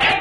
Hey!